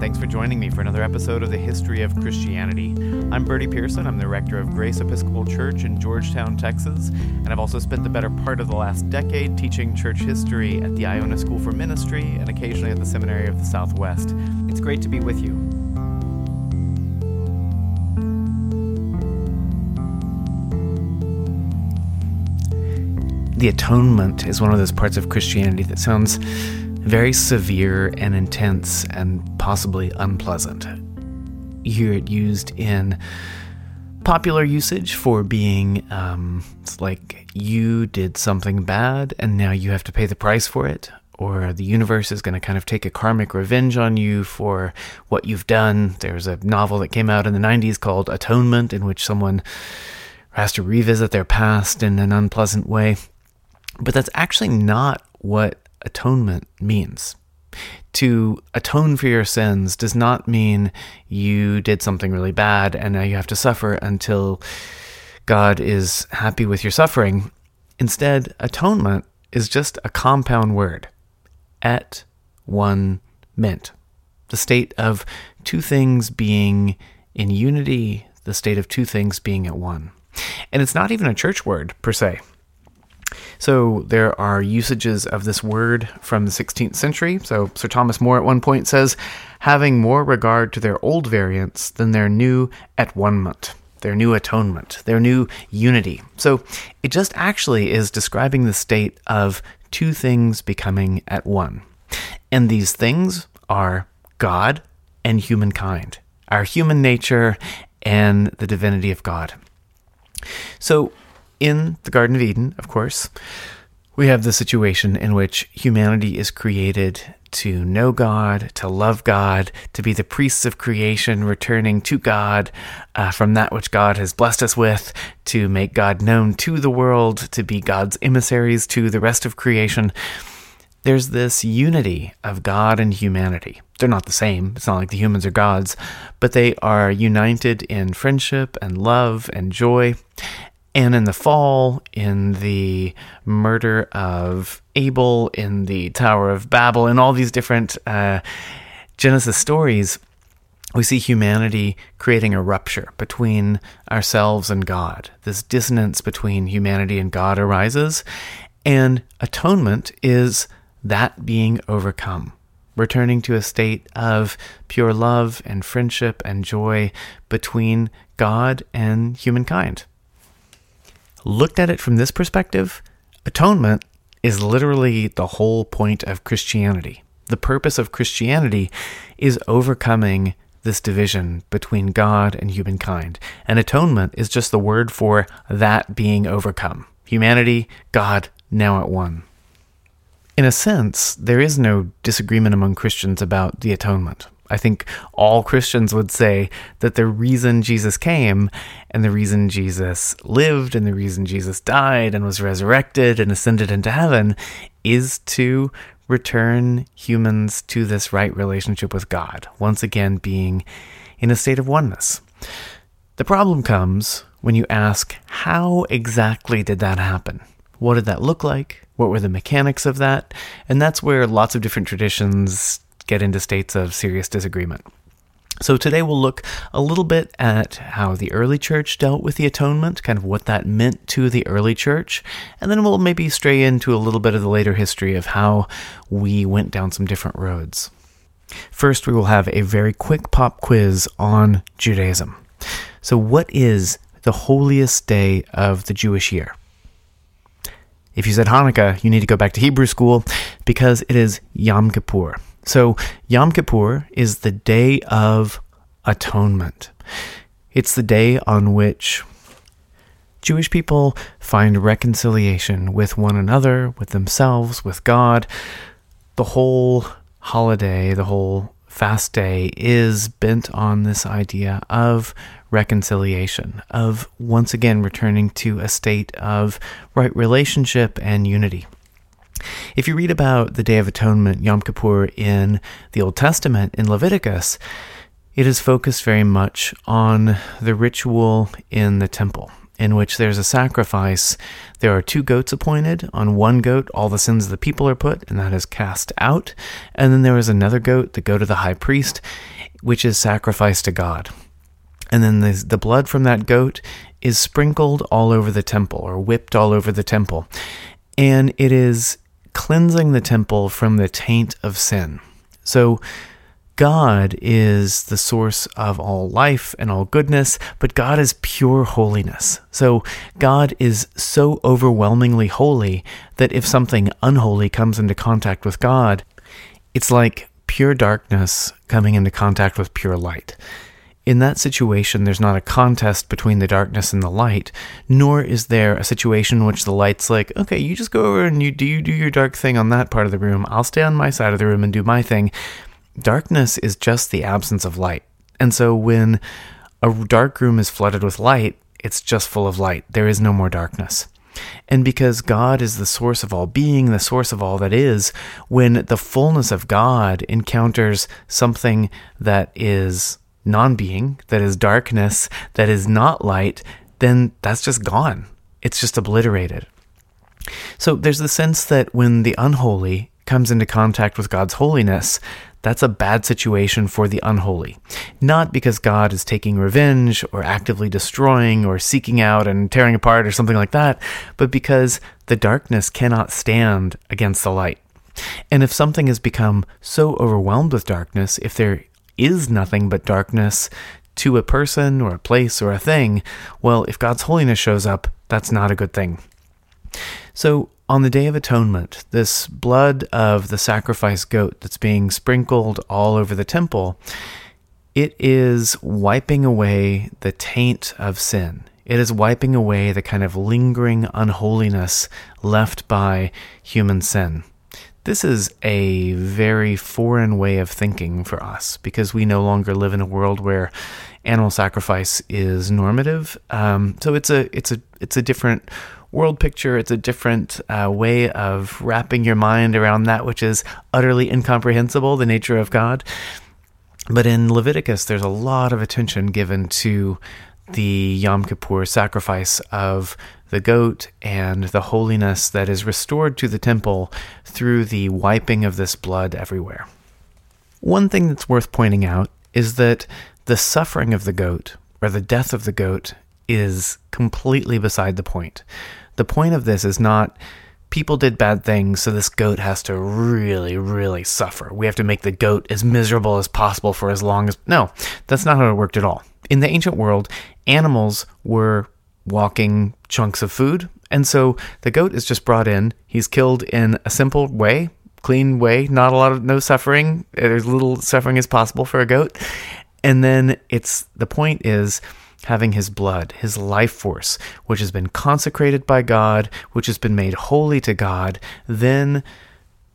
thanks for joining me for another episode of the History of Christianity. I'm Bertie Pearson. I'm the rector of Grace Episcopal Church in Georgetown, Texas, and I've also spent the better part of the last decade teaching church history at the Iona School for Ministry and occasionally at the Seminary of the Southwest. It's great to be with you. The atonement is one of those parts of Christianity that sounds very severe and intense and possibly unpleasant. You hear it used in popular usage for being um, it's like you did something bad and now you have to pay the price for it, or the universe is going to kind of take a karmic revenge on you for what you've done. There's a novel that came out in the 90s called Atonement, in which someone has to revisit their past in an unpleasant way. But that's actually not what atonement means. To atone for your sins does not mean you did something really bad and now you have to suffer until God is happy with your suffering. Instead, atonement is just a compound word at one ment, the state of two things being in unity, the state of two things being at one. And it's not even a church word per se. So there are usages of this word from the 16th century. So Sir Thomas More at one point says, having more regard to their old variants than their new at one month their new atonement, their new unity. So it just actually is describing the state of two things becoming at one. And these things are God and humankind, our human nature and the divinity of God. So in the Garden of Eden, of course, we have the situation in which humanity is created to know God, to love God, to be the priests of creation, returning to God uh, from that which God has blessed us with, to make God known to the world, to be God's emissaries to the rest of creation. There's this unity of God and humanity. They're not the same. It's not like the humans are gods, but they are united in friendship and love and joy. And in the fall, in the murder of Abel, in the Tower of Babel, in all these different uh, Genesis stories, we see humanity creating a rupture between ourselves and God. This dissonance between humanity and God arises, and atonement is that being overcome, returning to a state of pure love and friendship and joy between God and humankind. Looked at it from this perspective, atonement is literally the whole point of Christianity. The purpose of Christianity is overcoming this division between God and humankind. And atonement is just the word for that being overcome. Humanity, God, now at one. In a sense, there is no disagreement among Christians about the atonement. I think all Christians would say that the reason Jesus came and the reason Jesus lived and the reason Jesus died and was resurrected and ascended into heaven is to return humans to this right relationship with God, once again being in a state of oneness. The problem comes when you ask, how exactly did that happen? What did that look like? What were the mechanics of that? And that's where lots of different traditions get into states of serious disagreement. So today we'll look a little bit at how the early church dealt with the atonement, kind of what that meant to the early church, and then we'll maybe stray into a little bit of the later history of how we went down some different roads. First, we will have a very quick pop quiz on Judaism. So, what is the holiest day of the Jewish year? If you said Hanukkah, you need to go back to Hebrew school because it is Yom Kippur. So, Yom Kippur is the day of atonement. It's the day on which Jewish people find reconciliation with one another, with themselves, with God. The whole holiday, the whole fast day is bent on this idea of reconciliation, of once again returning to a state of right relationship and unity. If you read about the Day of Atonement, Yom Kippur, in the Old Testament, in Leviticus, it is focused very much on the ritual in the temple. in which there's a sacrifice. There are two goats appointed. On one goat, all the sins of the people are put, and that is cast out. And then there is another goat, the goat of the high priest, which is sacrificed to God. And then the, the blood from that goat is sprinkled all over the temple or whipped all over the temple. And it is cleansing the temple from the taint of sin. So, God is the source of all life and all goodness, but God is pure holiness. So God is so overwhelmingly holy that if something unholy comes into contact with God, it's like pure darkness coming into contact with pure light. In that situation, there's not a contest between the darkness and the light, nor is there a situation in which the light's like, okay, you just go over and you do you do your dark thing on that part of the room. I'll stay on my side of the room and do my thing darkness is just the absence of light. And so when a dark room is flooded with light, it's just full of light. There is no more darkness. And because God is the source of all being, the source of all that is, when the fullness of God encounters something that is non being, that is darkness, that is not light, then that's just gone. It's just obliterated. So there's the sense that when the unholy comes into contact with God's holiness, that's a bad situation for the unholy. Not because God is taking revenge or actively destroying or seeking out and tearing apart or something like that, but because the darkness cannot stand against the light. And if something has become so overwhelmed with darkness, if there is nothing but darkness to a person or a place or a thing, well, if God's holiness shows up, that's not a good thing. So on the Day of Atonement, this blood of the sacrifice goat that's being sprinkled all over the temple, it is wiping away the taint of sin. It is wiping away the kind of lingering unholiness left by human sin. This is a very foreign way of thinking for us because we no longer live in a world where animal sacrifice is normative. Um, so it's a it's a it's a different world picture. It's a different uh, way of wrapping your mind around that which is utterly incomprehensible, the nature of God. But in Leviticus, there's a lot of attention given to the Yom Kippur sacrifice of the goat and the holiness that is restored to the temple through the wiping of this blood everywhere. One thing that's worth pointing out is that the suffering of the goat, or the death of the goat, is completely beside the point. The point of this is not people did bad things, so this goat has to really, really suffer. We have to make the goat as miserable as possible for as long as. No, that's not how it worked at all. In the ancient world, animals were walking chunks of food, and so the goat is just brought in. He's killed in a simple way, clean way, not a lot of no suffering. There's little suffering as possible for a goat. And then it's the point is having his blood, his life force, which has been consecrated by God, which has been made holy to God, then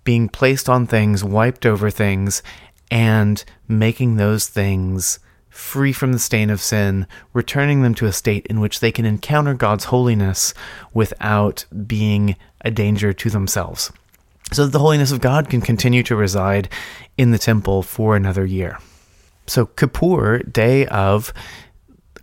being placed on things, wiped over things, and making those things free from the stain of sin, returning them to a state in which they can encounter God's holiness without being a danger to themselves. So that the holiness of God can continue to reside in the temple for another year. So, Kippur, day of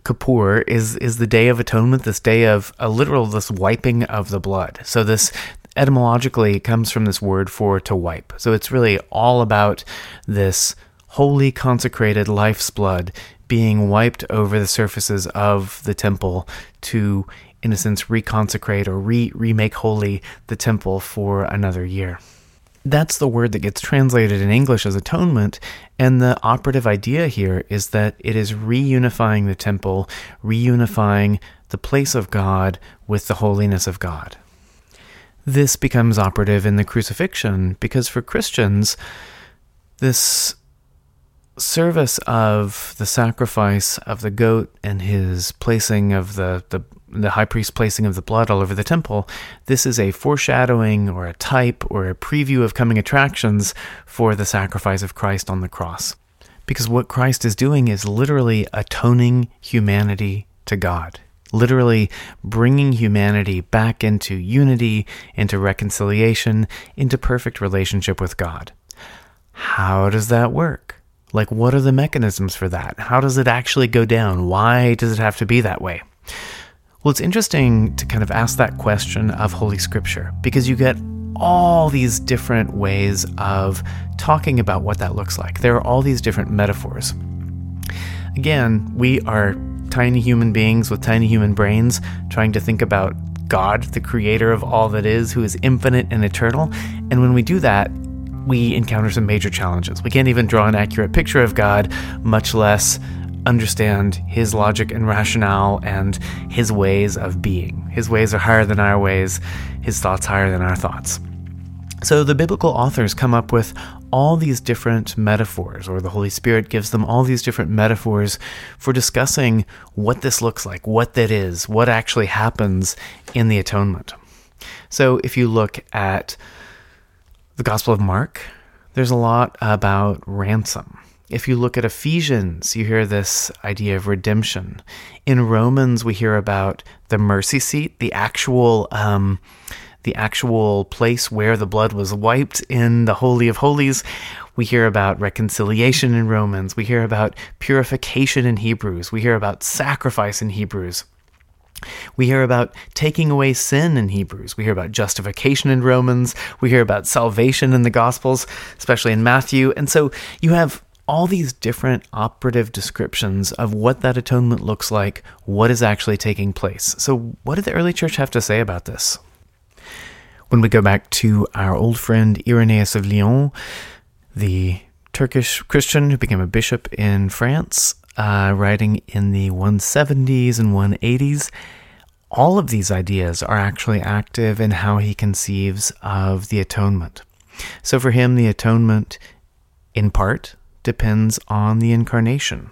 Kippur is is the day of atonement, this day of a literal this wiping of the blood. So this etymologically comes from this word for to wipe. So it's really all about this holy consecrated life's blood being wiped over the surfaces of the temple to in a sense reconsecrate or re remake holy the temple for another year. That's the word that gets translated in English as atonement. And the operative idea here is that it is reunifying the temple, reunifying the place of God with the holiness of God. This becomes operative in the crucifixion because for Christians, this service of the sacrifice of the goat and his placing of the, the the high priest placing of the blood all over the temple, this is a foreshadowing or a type or a preview of coming attractions for the sacrifice of Christ on the cross. Because what Christ is doing is literally atoning humanity to God, literally bringing humanity back into unity, into reconciliation, into perfect relationship with God. How does that work? Like, what are the mechanisms for that? How does it actually go down? Why does it have to be that way? Well, it's interesting to kind of ask that question of Holy Scripture because you get all these different ways of talking about what that looks like. There are all these different metaphors. Again, we are tiny human beings with tiny human brains trying to think about God, the creator of all that is, who is infinite and eternal. And when we do that, we encounter some major challenges. We can't even draw an accurate picture of God, much less understand his logic and rationale and his ways of being. His ways are higher than our ways, his thoughts higher than our thoughts. So the biblical authors come up with all these different metaphors, or the Holy Spirit gives them all these different metaphors for discussing what this looks like, what that is, what actually happens in the atonement. So if you look at the Gospel of Mark, there's a lot about ransom. If you look at Ephesians, you hear this idea of redemption. In Romans, we hear about the mercy seat, the actual um, the actual place where the blood was wiped in the Holy of Holies. We hear about reconciliation in Romans. We hear about purification in Hebrews. We hear about sacrifice in Hebrews. We hear about taking away sin in Hebrews. We hear about justification in Romans. We hear about salvation in the Gospels, especially in Matthew. And so you have all these different operative descriptions of what that atonement looks like, what is actually taking place. So, what did the early church have to say about this? When we go back to our old friend Irenaeus of Lyon, the Turkish Christian who became a bishop in France, uh, writing in the 170s and 180s, all of these ideas are actually active in how he conceives of the atonement. So for him, the atonement, in part, depends on the incarnation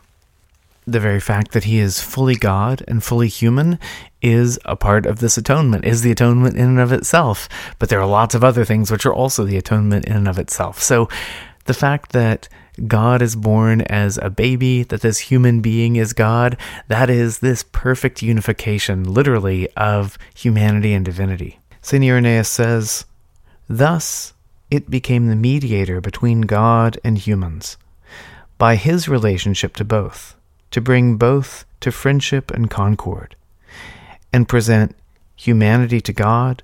the very fact that he is fully God and fully human is a part of this atonement, is the atonement in and of itself. But there are lots of other things which are also the atonement in and of itself. So the fact that God is born as a baby, that this human being is God, that is this perfect unification, literally, of humanity and divinity. St. Irenaeus says, Thus it became the mediator between God and humans, by his relationship to both to bring both to friendship and concord, and present humanity to God,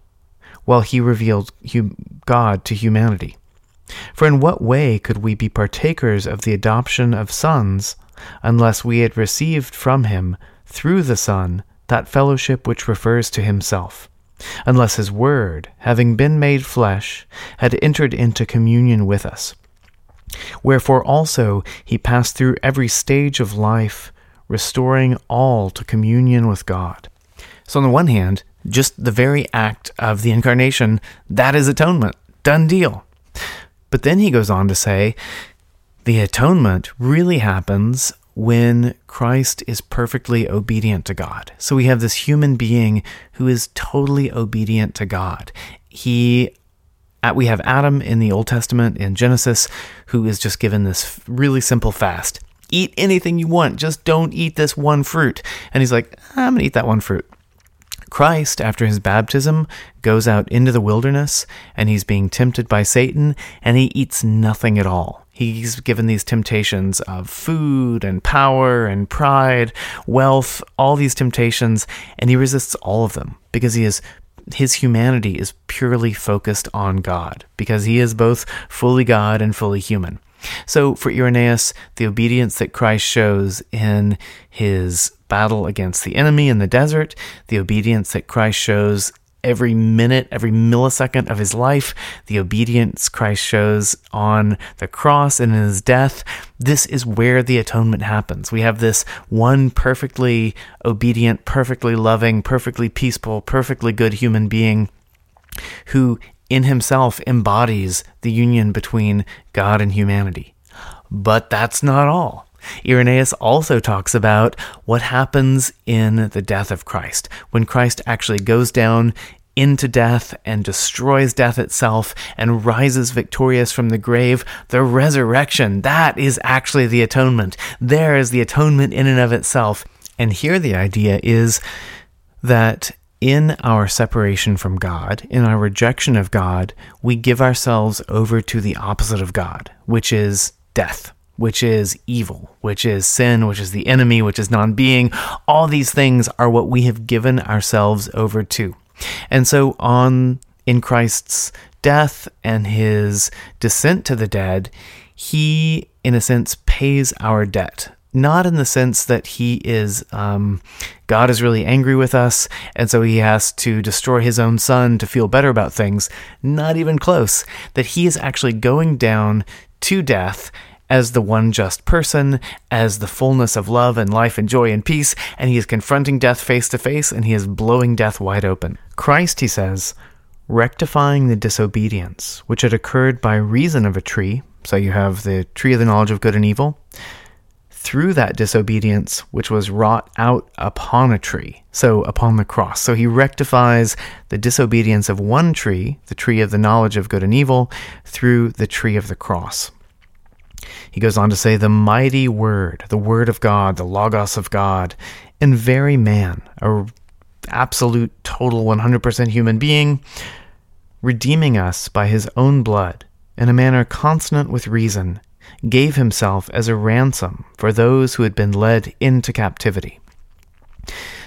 while he revealed hum- God to humanity. For in what way could we be partakers of the adoption of sons unless we had received from him, through the Son, that fellowship which refers to himself? Unless his Word, having been made flesh, had entered into communion with us Wherefore also he passed through every stage of life, restoring all to communion with God. So, on the one hand, just the very act of the incarnation, that is atonement. Done deal. But then he goes on to say, the atonement really happens when Christ is perfectly obedient to God. So we have this human being who is totally obedient to God. He we have Adam in the Old Testament in Genesis, who is just given this really simple fast. Eat anything you want, just don't eat this one fruit. And he's like, I'm going to eat that one fruit. Christ, after his baptism, goes out into the wilderness and he's being tempted by Satan and he eats nothing at all. He's given these temptations of food and power and pride, wealth, all these temptations, and he resists all of them because he is his humanity is purely focused on God, because he is both fully God and fully human. So, for Irenaeus, the obedience that Christ shows in his battle against the enemy in the desert, the obedience that Christ shows every minute, every millisecond of his life, the obedience Christ shows on the cross and in his death. This is where the atonement happens. We have this one perfectly obedient, perfectly loving, perfectly peaceful, perfectly good human being who in himself embodies the union between God and humanity. But that's not all. Irenaeus also talks about what happens in the death of Christ. When Christ actually goes down into death and destroys death itself and rises victorious from the grave, the resurrection, that is actually the atonement. There is the atonement in and of itself. And here the idea is that in our separation from God, in our rejection of God, we give ourselves over to the opposite of God, which is death. Which is evil, which is sin, which is the enemy, which is non being. All these things are what we have given ourselves over to. And so, on in Christ's death and his descent to the dead, he, in a sense, pays our debt. Not in the sense that he is, um, God is really angry with us, and so he has to destroy his own son to feel better about things. Not even close. That he is actually going down to death as the one just person, as the fullness of love and life and joy and peace, and he is confronting death face to face and he is blowing death wide open. Christ, he says, rectifying the disobedience which had occurred by reason of a tree, so you have the tree of the knowledge of good and evil, through that disobedience which was wrought out upon a tree, so upon the cross. So he rectifies the disobedience of one tree, the tree of the knowledge of good and evil, through the tree of the cross. He goes on to say, the mighty word, the word of God, the logos of God, and very man, a absolute, total, 100% human being, redeeming us by his own blood in a manner consonant with reason, gave himself as a ransom for those who had been led into captivity.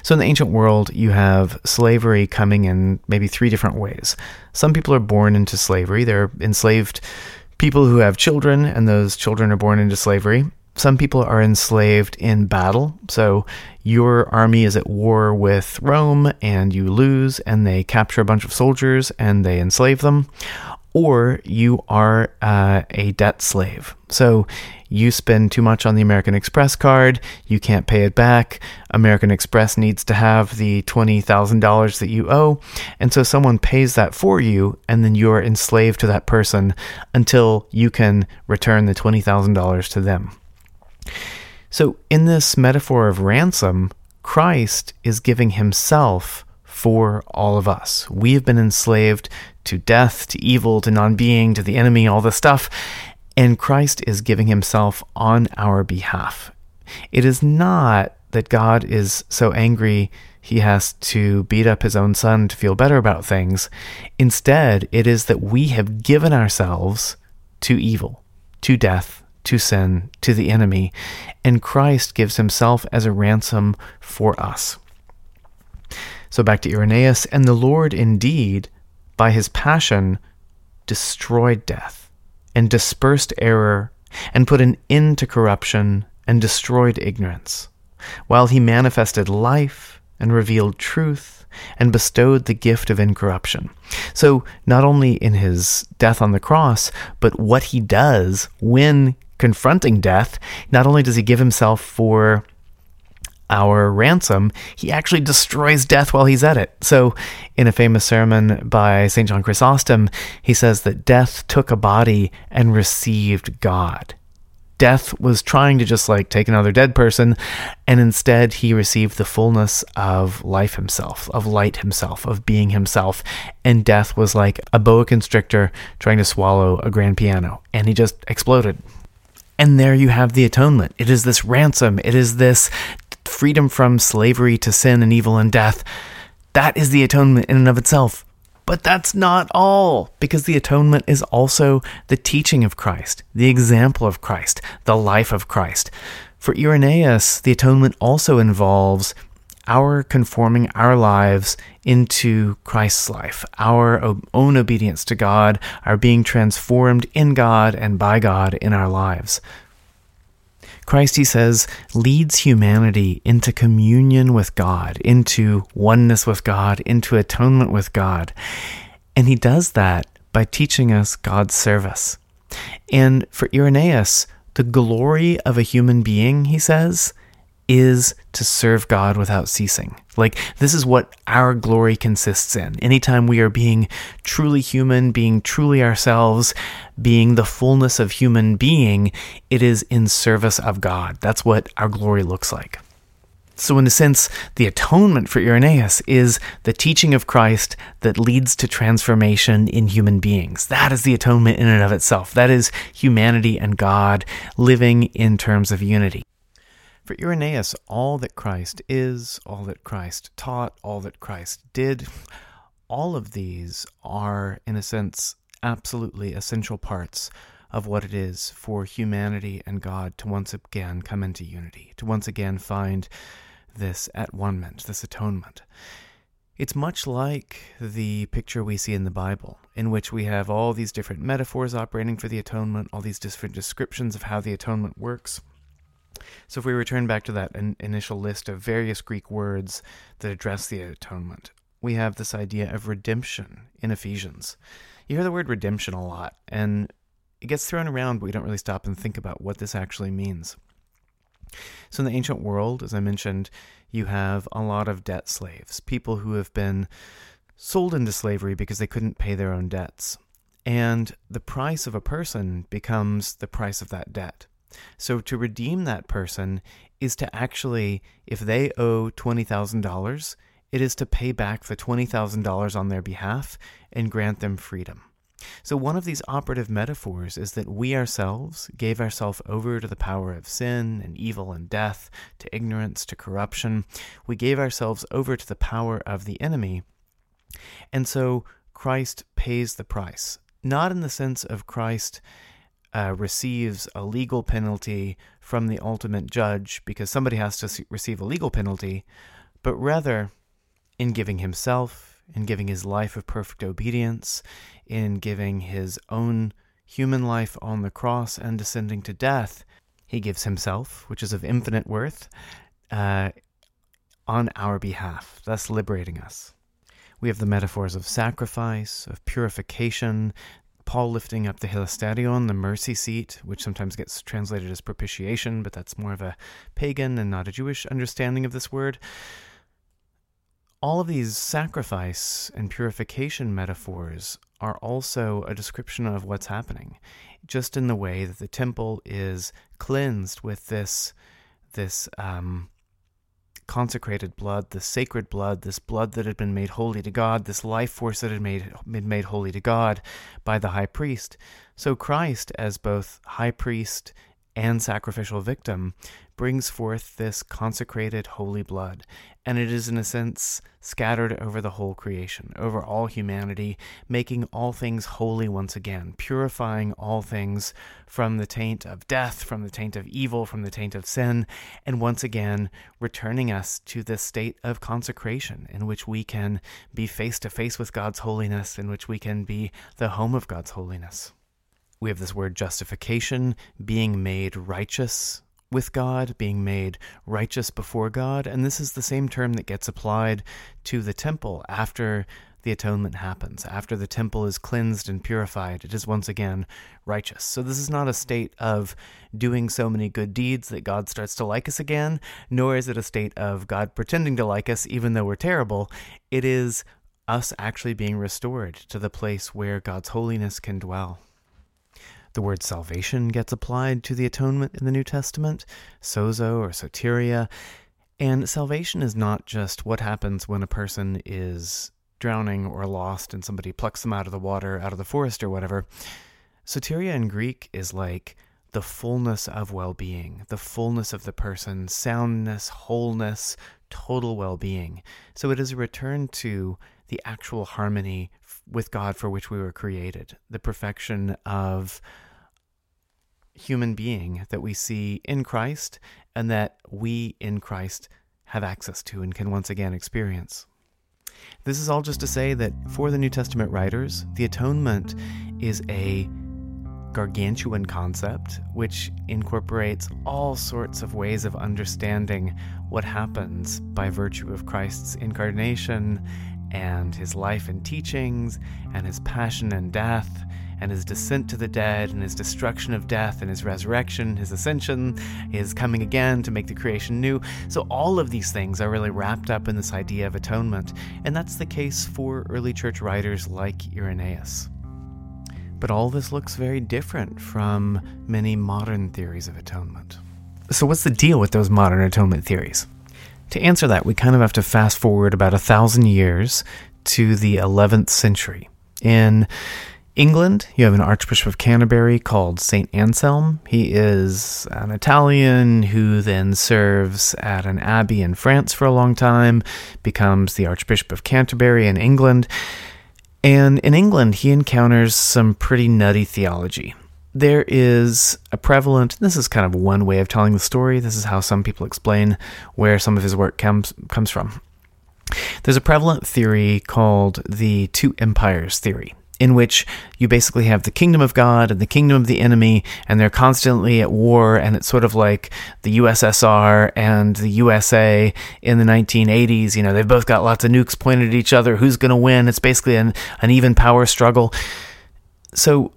So, in the ancient world, you have slavery coming in maybe three different ways. Some people are born into slavery, they're enslaved people who have children, and those children are born into slavery. Some people are enslaved in battle. So your army is at war with Rome and you lose, and they capture a bunch of soldiers and they enslave them. Or you are uh, a debt slave. So you spend too much on the American Express card, you can't pay it back. American Express needs to have the $20,000 that you owe. And so someone pays that for you, and then you're enslaved to that person until you can return the $20,000 to them. So, in this metaphor of ransom, Christ is giving himself for all of us. We have been enslaved to death, to evil, to non being, to the enemy, all this stuff. And Christ is giving himself on our behalf. It is not that God is so angry he has to beat up his own son to feel better about things. Instead, it is that we have given ourselves to evil, to death, to sin, to the enemy, and Christ gives himself as a ransom for us. So back to Irenaeus, and the Lord indeed, by his passion, destroyed death and dispersed error, and put an end to corruption, and destroyed ignorance, while he manifested life, and revealed truth, and bestowed the gift of incorruption. So, not only in his death on the cross, but what he does when confronting death, not only does he give himself for our ransom, he actually destroys death while he's at it. So, in a famous sermon by St. John Chrysostom, he says that death took a body and received God. Death was trying to just like take another dead person, and instead he received the fullness of life himself, of light himself, of being himself. And death was like a boa constrictor trying to swallow a grand piano, and he just exploded. And there you have the atonement. It is this ransom. It is this freedom from slavery to sin and evil and death. That is the atonement in and of itself. But that's not all, because the atonement is also the teaching of Christ, the example of Christ, the life of Christ. For Irenaeus, the atonement also involves our conforming our lives into Christ's life, our own obedience to God, our being transformed in God and by God in our lives. Christ, he says, leads humanity into communion with God, into oneness with God, into atonement with God. And he does that by teaching us God's service. And for Irenaeus, the glory of a human being, he says, is to serve God without ceasing. Like, this is what our glory consists in. Anytime we are being truly human, being truly ourselves, being the fullness of human being, it is in service of God. That's what our glory looks like. So, in a sense, the atonement for Irenaeus is the teaching of Christ that leads to transformation in human beings. That is the atonement in and of itself. That is humanity and God living in terms of unity. For Irenaeus, all that Christ is, all that Christ taught, all that Christ did, all of these are, in a sense, absolutely essential parts of what it is for humanity and God to once again come into unity, to once again find this at one ment, this atonement. It's much like the picture we see in the Bible, in which we have all these different metaphors operating for the atonement, all these different descriptions of how the atonement works. So, if we return back to that in- initial list of various Greek words that address the atonement, we have this idea of redemption in Ephesians. You hear the word redemption a lot, and it gets thrown around, but we don't really stop and think about what this actually means. So, in the ancient world, as I mentioned, you have a lot of debt slaves, people who have been sold into slavery because they couldn't pay their own debts. And the price of a person becomes the price of that debt. So, to redeem that person is to actually, if they owe $20,000, it is to pay back the $20,000 on their behalf and grant them freedom. So, one of these operative metaphors is that we ourselves gave ourselves over to the power of sin and evil and death, to ignorance, to corruption. We gave ourselves over to the power of the enemy. And so, Christ pays the price, not in the sense of Christ. Uh, receives a legal penalty from the ultimate judge because somebody has to receive a legal penalty, but rather in giving himself, in giving his life of perfect obedience, in giving his own human life on the cross and descending to death, he gives himself, which is of infinite worth, uh, on our behalf, thus liberating us. We have the metaphors of sacrifice, of purification, Paul lifting up the hilasterion, the mercy seat, which sometimes gets translated as propitiation, but that's more of a pagan and not a Jewish understanding of this word. All of these sacrifice and purification metaphors are also a description of what's happening, just in the way that the temple is cleansed with this this um, consecrated blood, this sacred blood, this blood that had been made holy to God, this life force that had made, been made holy to God by the high priest. So Christ, as both high priest and sacrificial victim brings forth this consecrated holy blood, and it is in a sense scattered over the whole creation, over all humanity, making all things holy once again, purifying all things from the taint of death, from the taint of evil, from the taint of sin, and once again returning us to this state of consecration in which we can be face to face with God's holiness, in which we can be the home of God's holiness. We have this word justification, being made righteous with God, being made righteous before God. And this is the same term that gets applied to the temple after the atonement happens. After the temple is cleansed and purified, it is once again righteous. So, this is not a state of doing so many good deeds that God starts to like us again, nor is it a state of God pretending to like us even though we're terrible. It is us actually being restored to the place where God's holiness can dwell. The word salvation gets applied to the atonement in the New Testament, sozo or soteria. And salvation is not just what happens when a person is drowning or lost and somebody plucks them out of the water, out of the forest or whatever. Soteria in Greek is like the fullness of well being, the fullness of the person, soundness, wholeness, total well being. So it is a return to the actual harmony with God for which we were created, the perfection of human being that we see in Christ and that we in Christ have access to and can once again experience. This is all just to say that for the New Testament writers, the atonement is a gargantuan concept which incorporates all sorts of ways of understanding what happens by virtue of Christ's incarnation and his life and teachings, and his passion and death, and his descent to the dead, and his destruction of death, and his resurrection, his ascension, his coming again to make the creation new. So, all of these things are really wrapped up in this idea of atonement, and that's the case for early church writers like Irenaeus. But all this looks very different from many modern theories of atonement. So, what's the deal with those modern atonement theories? To answer that, we kind of have to fast forward about a thousand years to the 11th century. In England, you have an Archbishop of Canterbury called St. Anselm. He is an Italian who then serves at an abbey in France for a long time, becomes the Archbishop of Canterbury in England. And in England, he encounters some pretty nutty theology. There is a prevalent this is kind of one way of telling the story this is how some people explain where some of his work comes comes from there's a prevalent theory called the two empires theory in which you basically have the kingdom of God and the kingdom of the enemy, and they're constantly at war, and it's sort of like the USSR and the USA in the 1980s. You know, they've both got lots of nukes pointed at each other. Who's going to win? It's basically an, an even power struggle. So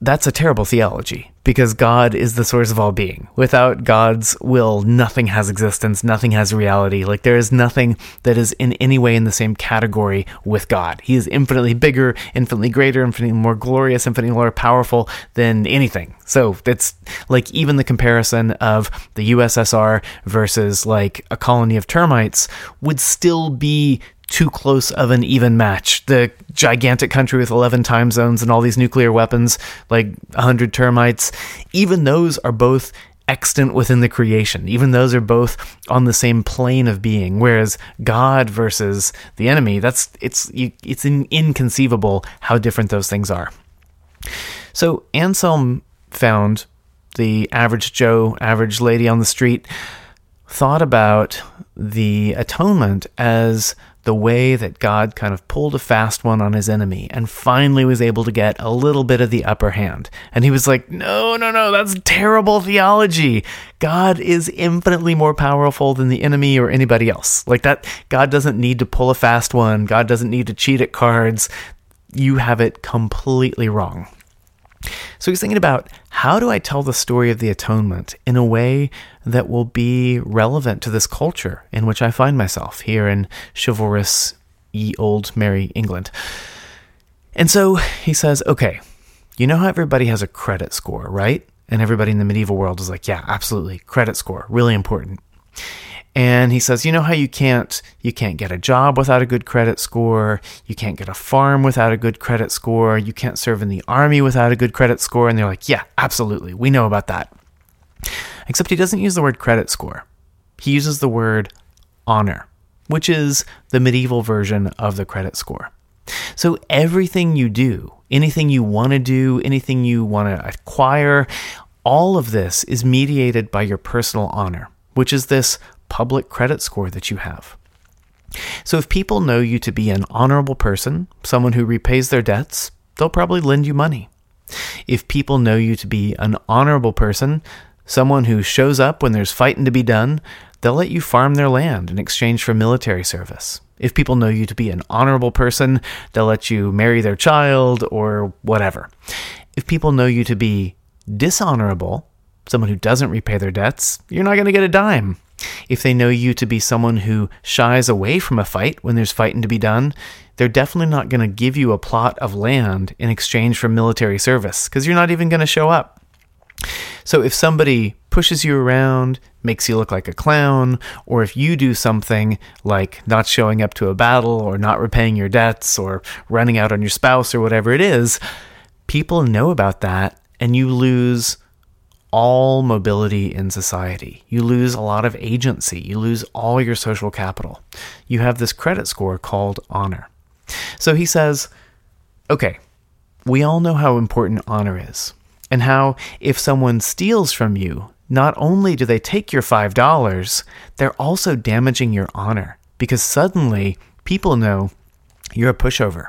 that's a terrible theology because God is the source of all being. Without God's will, nothing has existence, nothing has reality. Like there is nothing that is in any way in the same category with God. He is infinitely bigger, infinitely greater, infinitely more glorious, infinitely more powerful than anything. So it's like even the comparison of the USSR versus like a colony of termites would still be too close of an even match. The gigantic country with 11 time zones and all these nuclear weapons, like 100 termites, even those are both extant within the creation. Even those are both on the same plane of being. Whereas God versus the enemy, that's it's it's inconceivable how different those things are. So Anselm found the average Joe, average lady on the street, thought about the atonement as the way that God kind of pulled a fast one on his enemy and finally was able to get a little bit of the upper hand. And he was like, No, no, no, that's terrible theology. God is infinitely more powerful than the enemy or anybody else. Like that, God doesn't need to pull a fast one, God doesn't need to cheat at cards. You have it completely wrong. So he's thinking about how do I tell the story of the atonement in a way that will be relevant to this culture in which I find myself here in chivalrous, ye old merry England. And so he says, okay, you know how everybody has a credit score, right? And everybody in the medieval world is like, yeah, absolutely, credit score, really important. And he says, you know how you can't you can't get a job without a good credit score, you can't get a farm without a good credit score, you can't serve in the army without a good credit score, and they're like, yeah, absolutely, we know about that. Except he doesn't use the word credit score. He uses the word honor, which is the medieval version of the credit score. So everything you do, anything you want to do, anything you want to acquire, all of this is mediated by your personal honor, which is this public credit score that you have. So if people know you to be an honorable person, someone who repays their debts, they'll probably lend you money. If people know you to be an honorable person, someone who shows up when there's fighting to be done, they'll let you farm their land in exchange for military service. If people know you to be an honorable person, they'll let you marry their child or whatever. If people know you to be dishonorable, someone who doesn't repay their debts, you're not going to get a dime. If they know you to be someone who shies away from a fight when there's fighting to be done, they're definitely not going to give you a plot of land in exchange for military service because you're not even going to show up. So if somebody pushes you around, makes you look like a clown, or if you do something like not showing up to a battle or not repaying your debts or running out on your spouse or whatever it is, people know about that and you lose all mobility in society. You lose a lot of agency. You lose all your social capital. You have this credit score called honor. So he says, okay, we all know how important honor is, and how if someone steals from you, not only do they take your $5, they're also damaging your honor because suddenly people know you're a pushover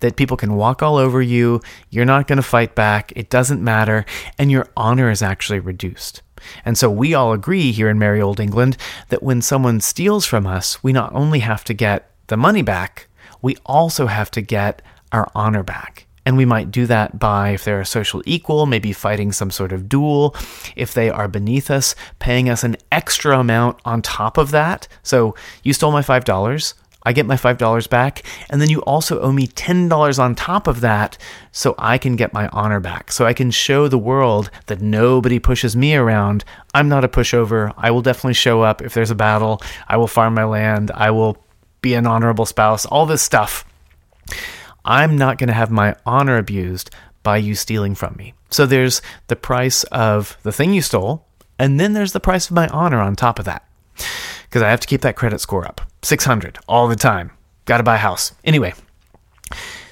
that people can walk all over you, you're not going to fight back, it doesn't matter, and your honor is actually reduced. And so we all agree here in merry old England that when someone steals from us, we not only have to get the money back, we also have to get our honor back. And we might do that by, if they're a social equal, maybe fighting some sort of duel. If they are beneath us, paying us an extra amount on top of that. So you stole my $5. I get my $5 back, and then you also owe me $10 on top of that so I can get my honor back. So I can show the world that nobody pushes me around. I'm not a pushover. I will definitely show up if there's a battle. I will farm my land. I will be an honorable spouse, all this stuff. I'm not going to have my honor abused by you stealing from me. So there's the price of the thing you stole, and then there's the price of my honor on top of that because I have to keep that credit score up. 600 all the time. Got to buy a house. Anyway,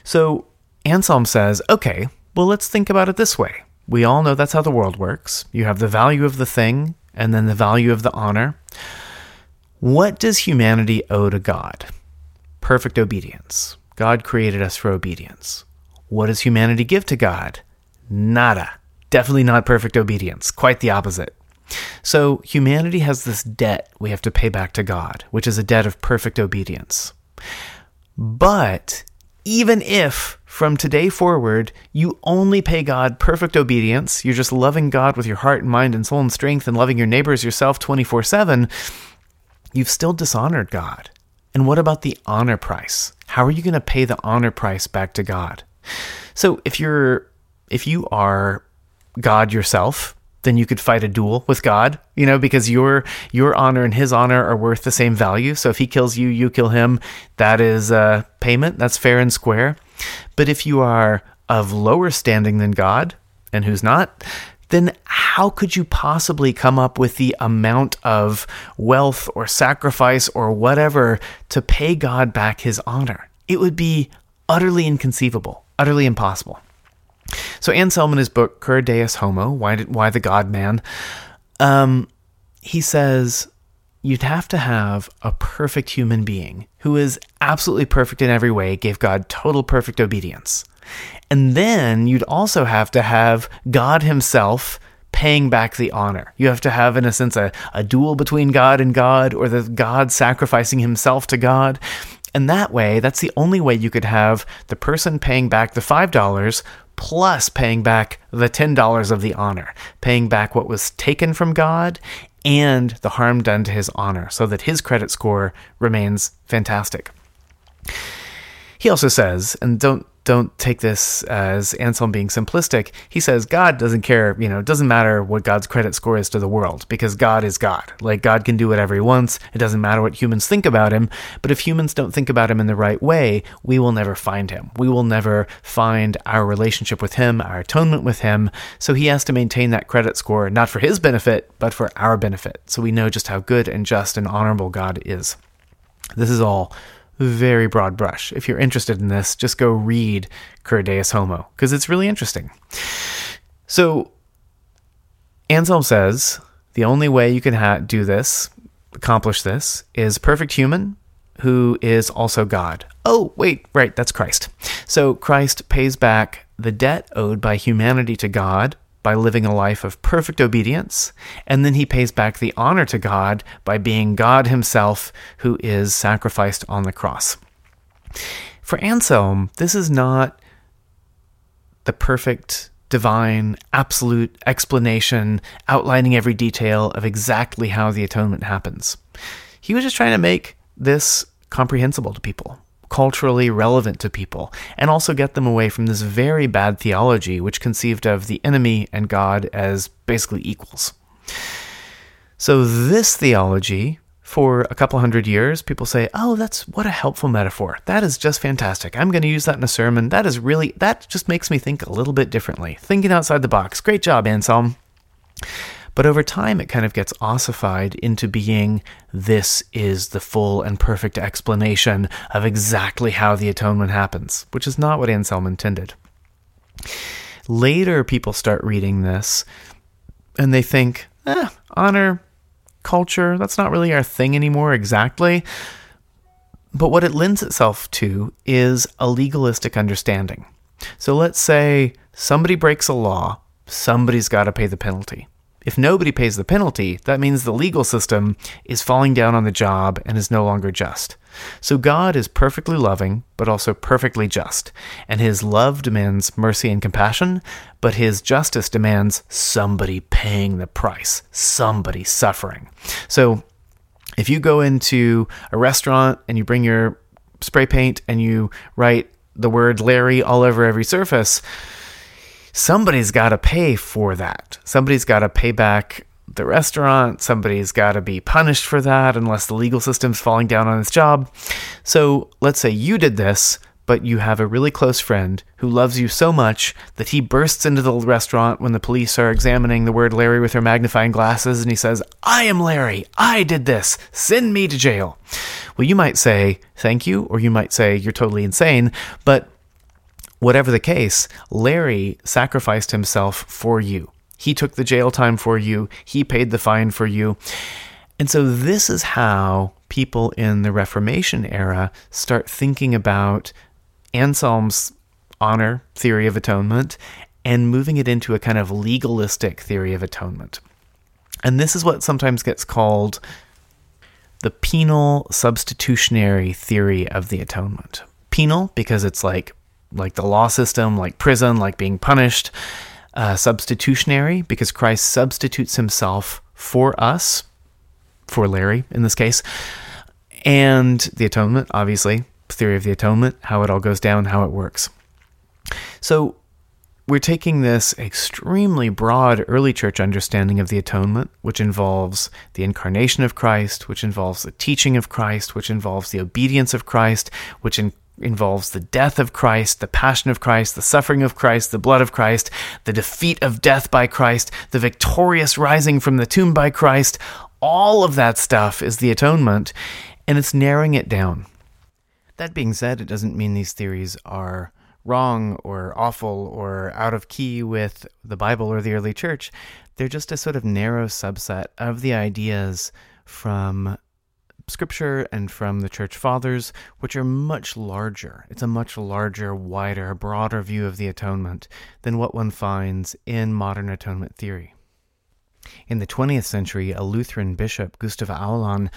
so Anselm says, okay, well, let's think about it this way. We all know that's how the world works. You have the value of the thing and then the value of the honor. What does humanity owe to God? Perfect obedience. God created us for obedience. What does humanity give to God? Nada. Definitely not perfect obedience. Quite the opposite. So, humanity has this debt we have to pay back to God, which is a debt of perfect obedience. But even if from today forward you only pay God perfect obedience, you're just loving God with your heart and mind and soul and strength and loving your neighbors yourself 24 7, you've still dishonored God. And what about the honor price? How are you going to pay the honor price back to God? So if you're if you are God yourself, then you could fight a duel with God, you know, because your your honor and his honor are worth the same value. So if he kills you, you kill him. That is payment. That's fair and square. But if you are of lower standing than God, and who's not, then how could you possibly come up with the amount of wealth or sacrifice or whatever to pay God back his honor? It would be utterly inconceivable, utterly impossible. So Anselm in his book Cur Deus Homo, Why, did, Why the God Man, um, he says you'd have to have a perfect human being who is absolutely perfect in every way, gave God total perfect obedience. And then you'd also have to have God Himself paying back the honor. You have to have, in a sense, a, a duel between God and God, or the God sacrificing Himself to God. And that way, that's the only way you could have the person paying back the $5 plus paying back the $10 of the honor, paying back what was taken from God and the harm done to his honor, so that his credit score remains fantastic. He also says, and don't don't take this as Anselm being simplistic. He says God doesn't care, you know, it doesn't matter what God's credit score is to the world because God is God. Like God can do whatever he wants. It doesn't matter what humans think about him. But if humans don't think about him in the right way, we will never find him. We will never find our relationship with him, our atonement with him. So he has to maintain that credit score, not for his benefit, but for our benefit. So we know just how good and just and honorable God is. This is all very broad brush. If you're interested in this, just go read Cur Deus Homo, because it's really interesting. So, Anselm says the only way you can ha- do this, accomplish this, is perfect human who is also God. Oh, wait, right, that's Christ. So, Christ pays back the debt owed by humanity to God by living a life of perfect obedience, and then he pays back the honor to God by being God himself who is sacrificed on the cross. For Anselm, this is not the perfect, divine, absolute explanation outlining every detail of exactly how the atonement happens. He was just trying to make this comprehensible to people culturally relevant to people, and also get them away from this very bad theology which conceived of the enemy and God as basically equals. So, this theology, for a couple hundred years, people say, oh, that's what a helpful metaphor. That is just fantastic. I'm going to use that in a sermon. That is really, that just makes me think a little bit differently. Thinking outside the box. Great job, Anselm. But over time, it kind of gets ossified into being this is the full and perfect explanation of exactly how the atonement happens, which is not what Anselm intended. Later, people start reading this and they think, eh, honor, culture, that's not really our thing anymore exactly. But what it lends itself to is a legalistic understanding. So let's say somebody breaks a law, somebody's got to pay the penalty. If nobody pays the penalty, that means the legal system is falling down on the job and is no longer just. So God is perfectly loving, but also perfectly just. And his love demands mercy and compassion, but his justice demands somebody paying the price, somebody suffering. So if you go into a restaurant and you bring your spray paint and you write the word Larry all over every surface, somebody's got to pay for that. Somebody's got to pay back the restaurant. Somebody's got to be punished for that unless the legal system's falling down on its job. So let's say you did this, but you have a really close friend who loves you so much that he bursts into the restaurant when the police are examining the word Larry with their magnifying glasses and he says, I am Larry. I did this. Send me to jail. Well, you might say, thank you, or you might say, you're totally insane. But Whatever the case, Larry sacrificed himself for you. He took the jail time for you, he paid the fine for you. And so, this is how people in the Reformation era start thinking about Anselm's honor theory of atonement and moving it into a kind of legalistic theory of atonement. And this is what sometimes gets called the penal substitutionary theory of the atonement. Penal because it's like like the law system, like prison, like being punished. Uh, substitutionary because Christ substitutes himself for us, for Larry in this case, and the atonement, obviously, theory of the atonement, how it all goes down, how it works. So we're taking this extremely broad early church understanding of the atonement, which involves the incarnation of Christ, which involves the teaching of Christ, which involves the obedience of Christ, which in- involves the death of Christ, the passion of Christ, the suffering of Christ, the blood of Christ, the defeat of death by Christ, the victorious rising from the tomb by Christ. All of that stuff is the atonement, and it's narrowing it down. That being said, it doesn't mean these theories are wrong or awful or out of key with the Bible or the early church. They're just a sort of narrow subset of the ideas from scripture and from the church fathers, which are much larger. It's a much larger, wider, broader view of the atonement than what one finds in modern atonement theory. In the 20th century, a Lutheran bishop, Gustaf Aulén,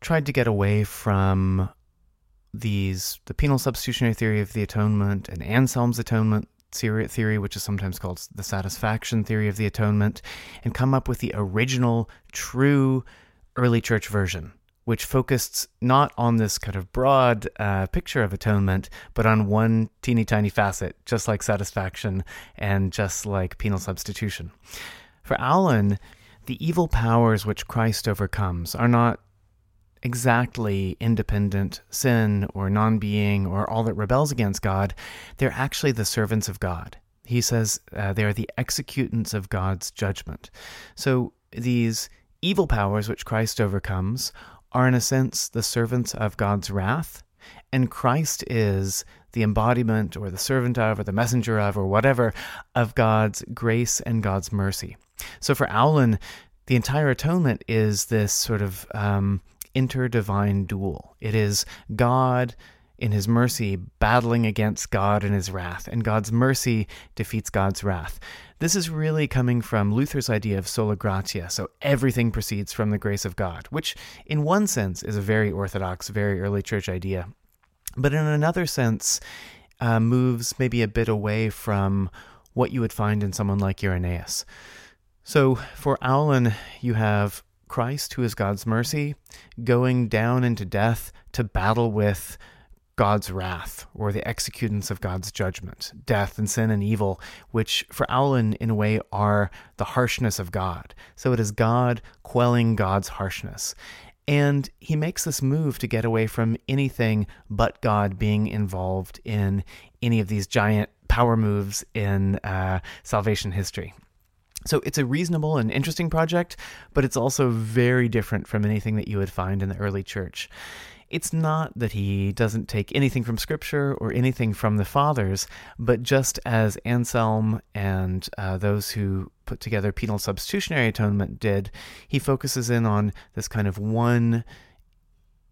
tried to get away from these the penal substitutionary theory of the atonement and Anselm's atonement theory, which is sometimes called the satisfaction theory of the atonement, and come up with the original, true early church version, which focused not on this kind of broad uh, picture of atonement, but on one teeny tiny facet, just like satisfaction and just like penal substitution. For Aulén, the evil powers which Christ overcomes are not exactly independent sin or non being or all that rebels against God, they're actually the servants of God. He says uh, they are the executants of God's judgment. So these evil powers which Christ overcomes are, in a sense, the servants of God's wrath, and Christ is the embodiment or the servant of or the messenger of or whatever of God's grace and God's mercy. So for Aulén, the entire atonement is this sort of um, interdivine duel. It is God in his mercy battling against God in his wrath, and God's mercy defeats God's wrath. This is really coming from Luther's idea of sola gratia, so everything proceeds from the grace of God, which in one sense is a very orthodox, very early church idea, but in another sense uh, moves maybe a bit away from what you would find in someone like Irenaeus. So for Aulén, you have Christ, who is God's mercy, going down into death to battle with God's wrath or the executants of God's judgment, death and sin and evil, which for Aulén, in a way, are the harshness of God. So it is God quelling God's harshness. And he makes this move to get away from anything but God being involved in any of these giant power moves in uh, salvation history. So it's a reasonable and interesting project, but it's also very different from anything that you would find in the early church. It's not that he doesn't take anything from Scripture or anything from the Fathers, but just as Anselm and uh, those who put together penal substitutionary atonement did, he focuses in on this kind of one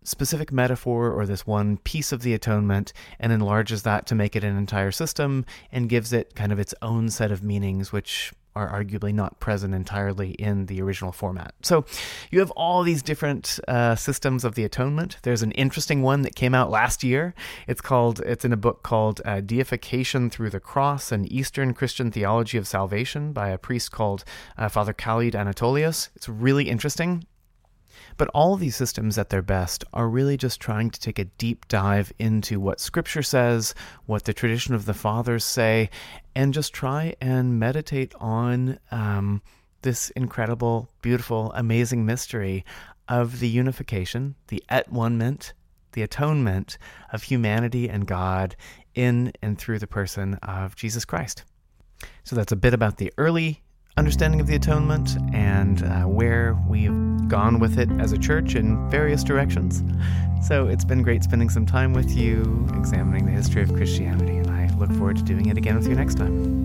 specific metaphor or this one piece of the atonement and enlarges that to make it an entire system and gives it kind of its own set of meanings, which are arguably not present entirely in the original format. So you have all these different uh, systems of the atonement. There's an interesting one that came out last year. It's called. It's in a book called uh, "Deification Through the Cross: An Eastern Christian Theology of Salvation" by a priest called uh, Father Khaled Anatolios. It's really interesting. But all of these systems at their best are really just trying to take a deep dive into what Scripture says, what the tradition of the fathers say, and just try and meditate on um, this incredible, beautiful, amazing mystery of the unification, the at one ment, the atonement of humanity and God in and through the person of Jesus Christ. So that's a bit about the early understanding of the atonement and uh, where we've gone with it as a church in various directions. So it's been great spending some time with you, examining the history of Christianity, and I look forward to doing it again with you next time.